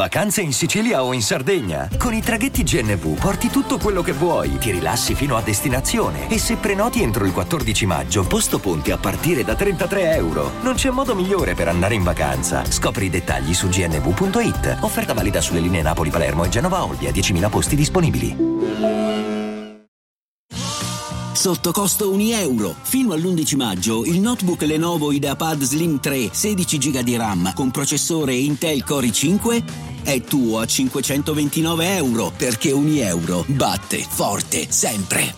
Vacanze in Sicilia o in Sardegna? Con i traghetti GNV porti tutto quello che vuoi, ti rilassi fino a destinazione e se prenoti entro il 14 maggio, posto ponti a partire da 33 euro. Non c'è modo migliore per andare in vacanza. Scopri i dettagli su gnv.it. Offerta valida sulle linee Napoli-Palermo e Genova-Olbia, 10.000 posti disponibili. Sotto costo 1 euro. Fino all'11 maggio il notebook Lenovo IdeaPad Slim 3 16 GB di RAM con processore Intel Core i5 è tuo a 529 euro perché 1 euro batte forte sempre.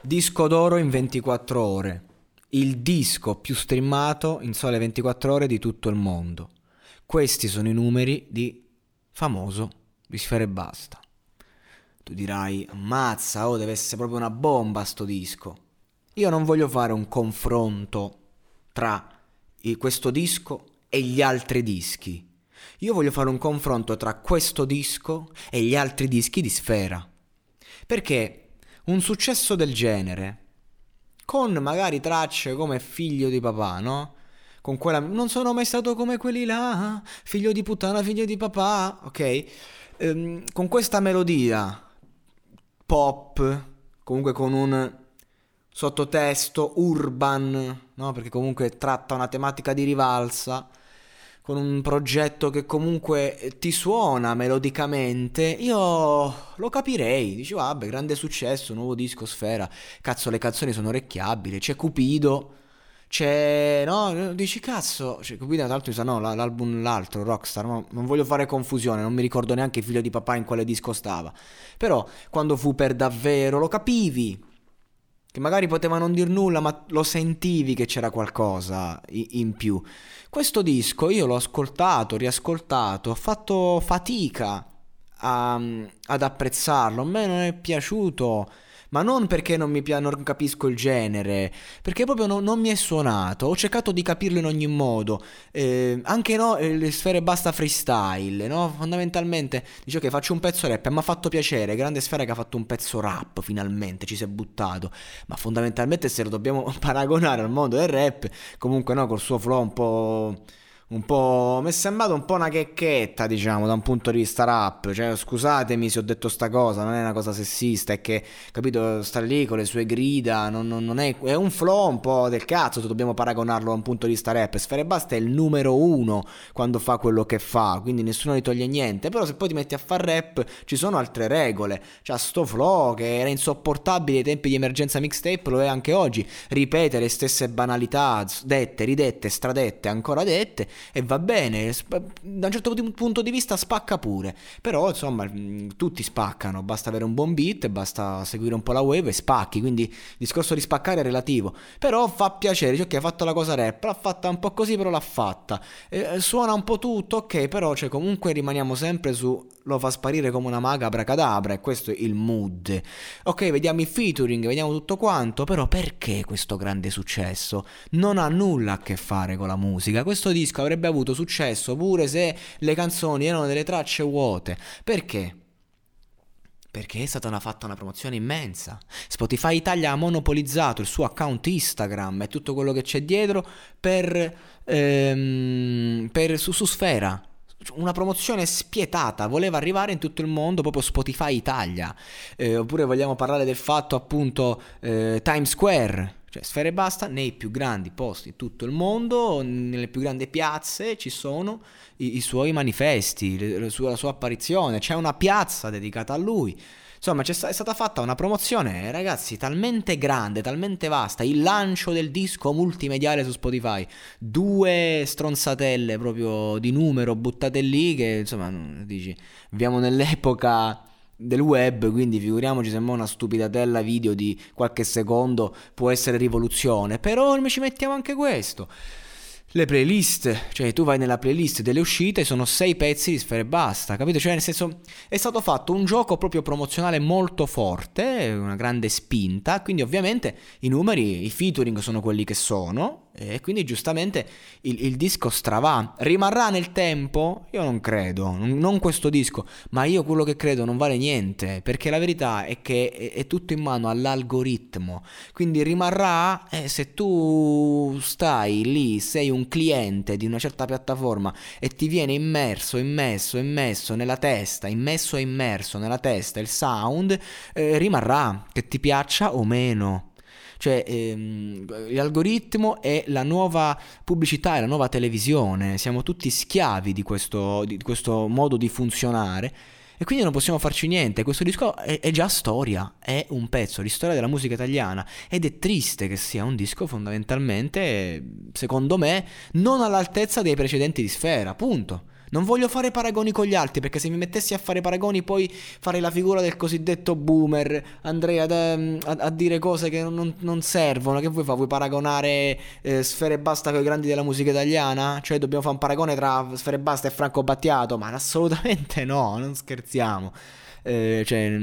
Disco d'oro in 24 ore. Il disco più streamato in sole 24 ore di tutto il mondo. Questi sono i numeri di famoso di Sfere Basta. Tu dirai, ammazza, oh, deve essere proprio una bomba sto disco. Io non voglio fare un confronto tra questo disco e gli altri dischi. Io voglio fare un confronto tra questo disco e gli altri dischi di Sfera. Perché un successo del genere, con magari tracce come figlio di papà, no? Con quella non sono mai stato come quelli là, figlio di puttana, figlio di papà, ok? Ehm, con questa melodia pop, comunque con un sottotesto urban, no? perché comunque tratta una tematica di rivalsa, con un progetto che comunque ti suona melodicamente, io lo capirei. Dici, vabbè, grande successo, nuovo disco, sfera. Cazzo, le canzoni sono orecchiabili. C'è Cupido c'è, no, dici cazzo, cioè, Cupido tra l'altro no, l'album l'altro, Rockstar, no? non voglio fare confusione, non mi ricordo neanche figlio di papà in quale disco stava, però quando fu per davvero lo capivi, che magari poteva non dir nulla, ma lo sentivi che c'era qualcosa in più. Questo disco io l'ho ascoltato, riascoltato, ho fatto fatica a, ad apprezzarlo, a me non è piaciuto ma non perché non mi piace, non capisco il genere, perché proprio no, non mi è suonato. Ho cercato di capirlo in ogni modo. Eh, anche no, eh, le sfere basta freestyle, no? Fondamentalmente dice ok, faccio un pezzo rap, mi ha fatto piacere, grande sfera che ha fatto un pezzo rap, finalmente ci si è buttato. Ma fondamentalmente se lo dobbiamo paragonare al mondo del rap, comunque no, col suo flow un po' un po'. mi è sembrato un po' una checchetta, diciamo, da un punto di vista rap. Cioè, scusatemi se ho detto sta cosa, non è una cosa sessista, è che, capito, sta lì con le sue grida, non, non, non è, è, un flow un po' del cazzo se dobbiamo paragonarlo da un punto di vista rap. Sfere Basta è il numero uno quando fa quello che fa, quindi nessuno gli toglie niente. Però se poi ti metti a fare rap, ci sono altre regole. Cioè, sto flow che era insopportabile ai tempi di emergenza mixtape, lo è anche oggi. Ripete le stesse banalità, dette, ridette, stradette, ancora dette e va bene, da un certo punto di vista spacca pure, però insomma tutti spaccano, basta avere un buon beat, basta seguire un po' la wave e spacchi, quindi il discorso di spaccare è relativo, però fa piacere, dice ok hai fatto la cosa rap, l'ha fatta un po' così però l'ha fatta, eh, suona un po' tutto, ok però cioè, comunque rimaniamo sempre su lo fa sparire come una maga abracadabra e questo è il mood. Ok, vediamo i featuring, vediamo tutto quanto, però perché questo grande successo? Non ha nulla a che fare con la musica. Questo disco avrebbe avuto successo pure se le canzoni erano delle tracce vuote. Perché? Perché è stata una, fatta una promozione immensa. Spotify Italia ha monopolizzato il suo account Instagram e tutto quello che c'è dietro per, ehm, per su, su Sfera una promozione spietata, voleva arrivare in tutto il mondo, proprio Spotify Italia. Eh, oppure vogliamo parlare del fatto appunto eh, Times Square, cioè Sfere Basta, nei più grandi posti di tutto il mondo, nelle più grandi piazze ci sono i, i suoi manifesti, la sua, la sua apparizione, c'è una piazza dedicata a lui. Insomma, è stata fatta una promozione, ragazzi, talmente grande, talmente vasta. Il lancio del disco multimediale su Spotify. Due stronzatelle proprio di numero buttate lì che, insomma, dici, viviamo nell'epoca del web, quindi figuriamoci se una stupidatella video di qualche secondo può essere rivoluzione. Però ci mettiamo anche questo le playlist, cioè tu vai nella playlist delle uscite, sono sei pezzi di Sfere e basta, capito? Cioè nel senso è stato fatto un gioco proprio promozionale molto forte, una grande spinta, quindi ovviamente i numeri, i featuring sono quelli che sono, E quindi giustamente il, il, disco stravà. Rimarrà nel tempo? Io non credo, non questo disco, ma io quello che credo non vale niente, perché la verità è che è, è tutto in mano all'algoritmo. Quindi rimarrà eh, se tu stai lì, sei un cliente di una certa piattaforma e ti viene immerso, immesso, immesso nella testa, immesso e immerso nella testa il sound, eh, rimarrà, che ti piaccia o meno. Cioè ehm, l'algoritmo è la nuova pubblicità, è la nuova televisione, siamo tutti schiavi di questo, di questo modo di funzionare. E quindi non possiamo farci niente. Questo disco è, è, già storia, è un pezzo di storia della musica italiana. Ed è triste che sia un disco fondamentalmente, secondo me, non all'altezza dei precedenti di Sfera. Punto. Non voglio fare paragoni con gli altri perché se mi mettessi a fare paragoni poi farei la figura del cosiddetto boomer, andrei ad, a, a, dire cose che non, non, servono. Che vuoi fare? Vuoi paragonare eh, Sfere Basta con i grandi della musica italiana? Cioè dobbiamo fare un paragone tra Sfere Basta e Franco Battiato? Ma assolutamente no, non scherziamo. Eh, cioè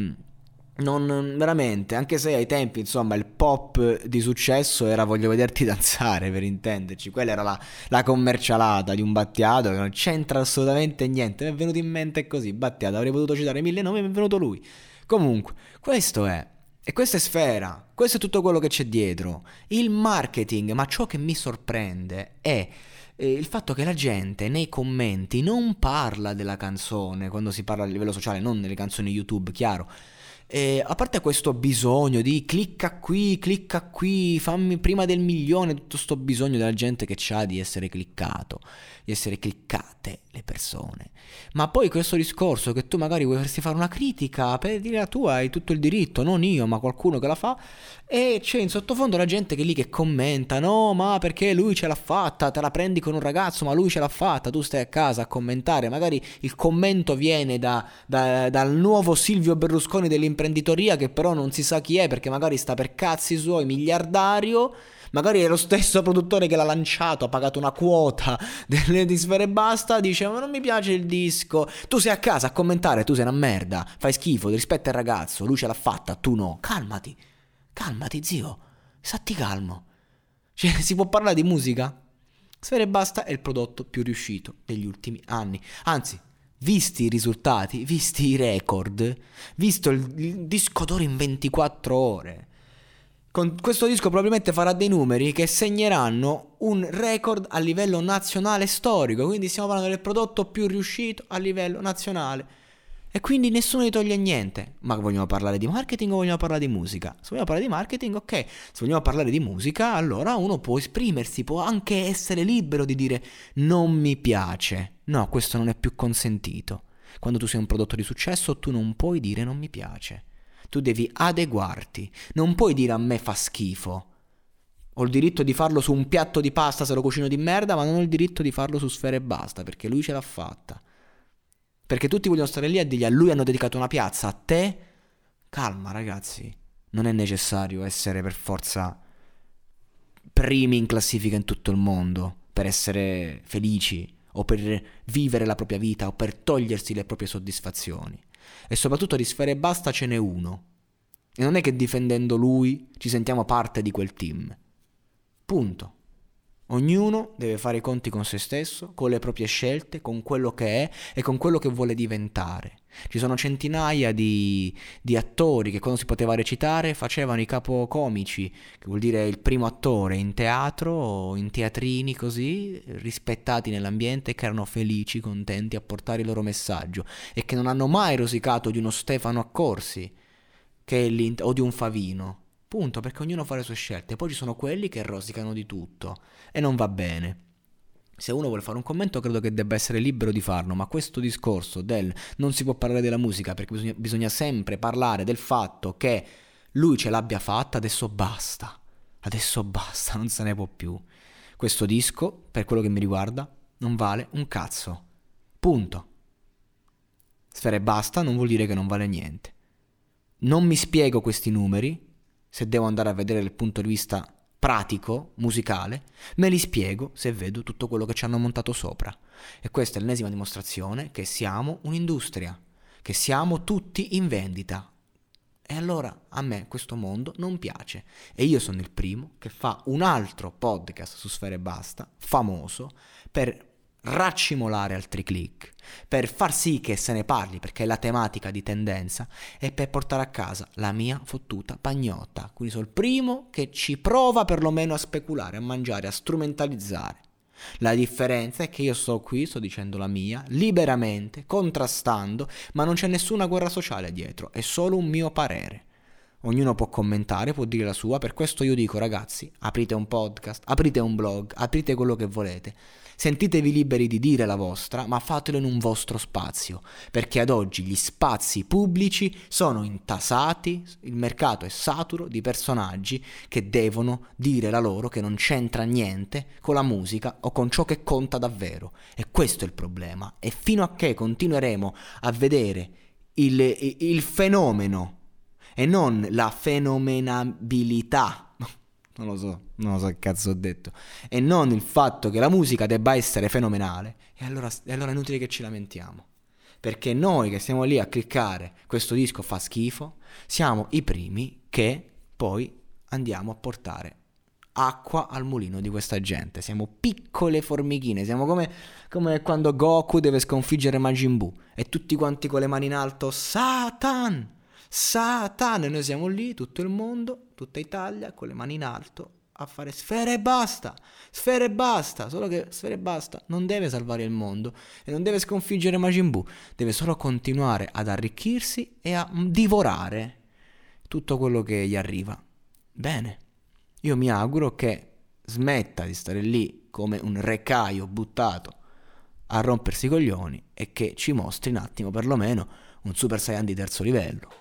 non, veramente, anche se ai tempi, insomma, il pop di successo era Voglio vederti danzare, per intenderci. Quella era la, la commercialata di un Battiato che non c'entra assolutamente niente. Mi è venuto in mente così, Battiato, avrei potuto citare mille nomi, mi è venuto lui. Comunque, questo è. E questa è Sfera, questo è tutto quello che c'è dietro. Il marketing, ma ciò che mi sorprende è eh, il fatto che la gente nei commenti non parla della canzone quando si parla a livello sociale, non nelle canzoni YouTube, chiaro e a parte questo bisogno di clicca qui, clicca qui, fammi prima del milione, tutto questo bisogno della gente che ha di essere cliccato, essere cliccate le persone. Ma poi questo discorso che tu magari vorresti fare una critica per dire la tua, hai tutto il diritto, non io, ma qualcuno che la fa, e c'è in sottofondo la gente che lì che commenta, no, ma perché lui ce l'ha fatta, te la prendi con un ragazzo, ma lui ce l'ha fatta, tu stai a casa a commentare, magari il commento viene da, da, dal nuovo Silvio Berlusconi dell'imprenditoria che però non si sa chi è perché magari sta per cazzi suoi, miliardario, magari è lo stesso produttore che l'ha lanciato, ha pagato una quota delle di Sfere Basta, dice ma non mi piace il disco, tu sei a casa a commentare, tu sei una merda, fai schifo, rispetta il ragazzo, lui ce l'ha fatta, tu no, calmati. Calmati, zio. Satti calmo. Cioè, si può parlare di musica? Sfere Basta è il prodotto più riuscito degli ultimi anni. Anzi, visti i risultati, visti i record, visto il, il disco d'oro in 24 ore, con questo disco probabilmente farà dei numeri che segneranno un record a livello nazionale storico. Quindi stiamo parlando del prodotto più riuscito a livello nazionale. E quindi nessuno gli toglie niente. Ma vogliamo parlare di marketing o vogliamo parlare di musica? Se vogliamo parlare di marketing, ok. Se vogliamo parlare di musica, allora uno può esprimersi, può anche essere libero di dire non mi piace. No, questo non è più consentito. Quando tu sei un prodotto di successo, tu non puoi dire non mi piace. Tu devi adeguarti. Non puoi dire a me fa schifo. Ho il diritto di farlo su un piatto di pasta se lo cucino di merda, ma non ho il diritto di farlo su sfere e basta, perché lui ce l'ha fatta. Perché tutti vogliono stare lì a dirgli a lui hanno dedicato una piazza, a te? Calma ragazzi, non è necessario essere per forza primi in classifica in tutto il mondo per essere felici o per vivere la propria vita o per togliersi le proprie soddisfazioni. E soprattutto di sfere basta ce n'è uno. E non è che difendendo lui ci sentiamo parte di quel team. Punto. Ognuno deve fare i conti con se stesso, con le proprie scelte, con quello che è e con quello che vuole diventare. Ci sono centinaia di, di, attori che quando si poteva recitare facevano i capocomici, che vuol dire il primo attore in teatro o in teatrini così, rispettati nell'ambiente, che erano felici, contenti a portare il loro messaggio e che non hanno mai rosicato di uno Stefano Accorsi o di un Favino. Punto, perché ognuno fa le sue scelte. Poi ci sono quelli che rosicano di tutto e non va bene. Se uno vuole fare un commento credo che debba essere libero di farlo, ma questo discorso del non si può parlare della musica perché bisogna, bisogna sempre parlare del fatto che lui ce l'abbia fatta, adesso basta. Adesso basta, non se ne può più. Questo disco, per quello che mi riguarda, non vale un cazzo. Punto. Sfere basta non vuol dire che non vale niente. Non mi spiego questi numeri, se devo andare a vedere dal punto di vista pratico, musicale, me li spiego se vedo tutto quello che ci hanno montato sopra. E questa è l'ennesima dimostrazione che siamo un'industria, che siamo tutti in vendita. E allora a me questo mondo non piace. E io sono il primo che fa un altro podcast su Sfere Basta, famoso, per raccimolare altri click, per far sì che se ne parli perché è la tematica di tendenza e per portare a casa la mia fottuta pagnotta. Quindi sono il primo che ci prova perlomeno a speculare, a mangiare, a strumentalizzare. La differenza è che io sto qui, sto dicendo la mia, liberamente, contrastando, ma non c'è nessuna guerra sociale dietro, è solo un mio parere. Ognuno può commentare, può dire la sua, per questo io dico ragazzi, aprite un podcast, aprite un blog, aprite quello che volete. Sentitevi liberi di dire la vostra, ma fatelo in un vostro spazio, perché ad oggi gli spazi pubblici sono intasati, il mercato è saturo di personaggi che devono dire la loro che non c'entra niente con la musica o con ciò che conta davvero. E questo è il problema. E fino a che continueremo a vedere il, il fenomeno e non la fenomenabilità non lo so, non lo so che cazzo ho detto, e non il fatto che la musica debba essere fenomenale, e allora, e allora è inutile che ci lamentiamo. Perché noi che stiamo lì a cliccare questo disco fa schifo, siamo i primi che poi andiamo a portare acqua al mulino di questa gente. Siamo piccole formichine, siamo come, come quando Goku deve sconfiggere Majin Buu e tutti quanti con le mani in alto, Satan! Satana, noi siamo lì, tutto il mondo, tutta Italia, con le mani in alto, a fare sfere e basta, sfere e basta, solo che sfere e basta non deve salvare il mondo e non deve sconfiggere Majin Buu, deve solo continuare ad arricchirsi e a divorare tutto quello che gli arriva. Bene, io mi auguro che smetta di stare lì come un recaio buttato a rompersi i coglioni e che ci mostri un attimo perlomeno un Super Saiyan di terzo livello.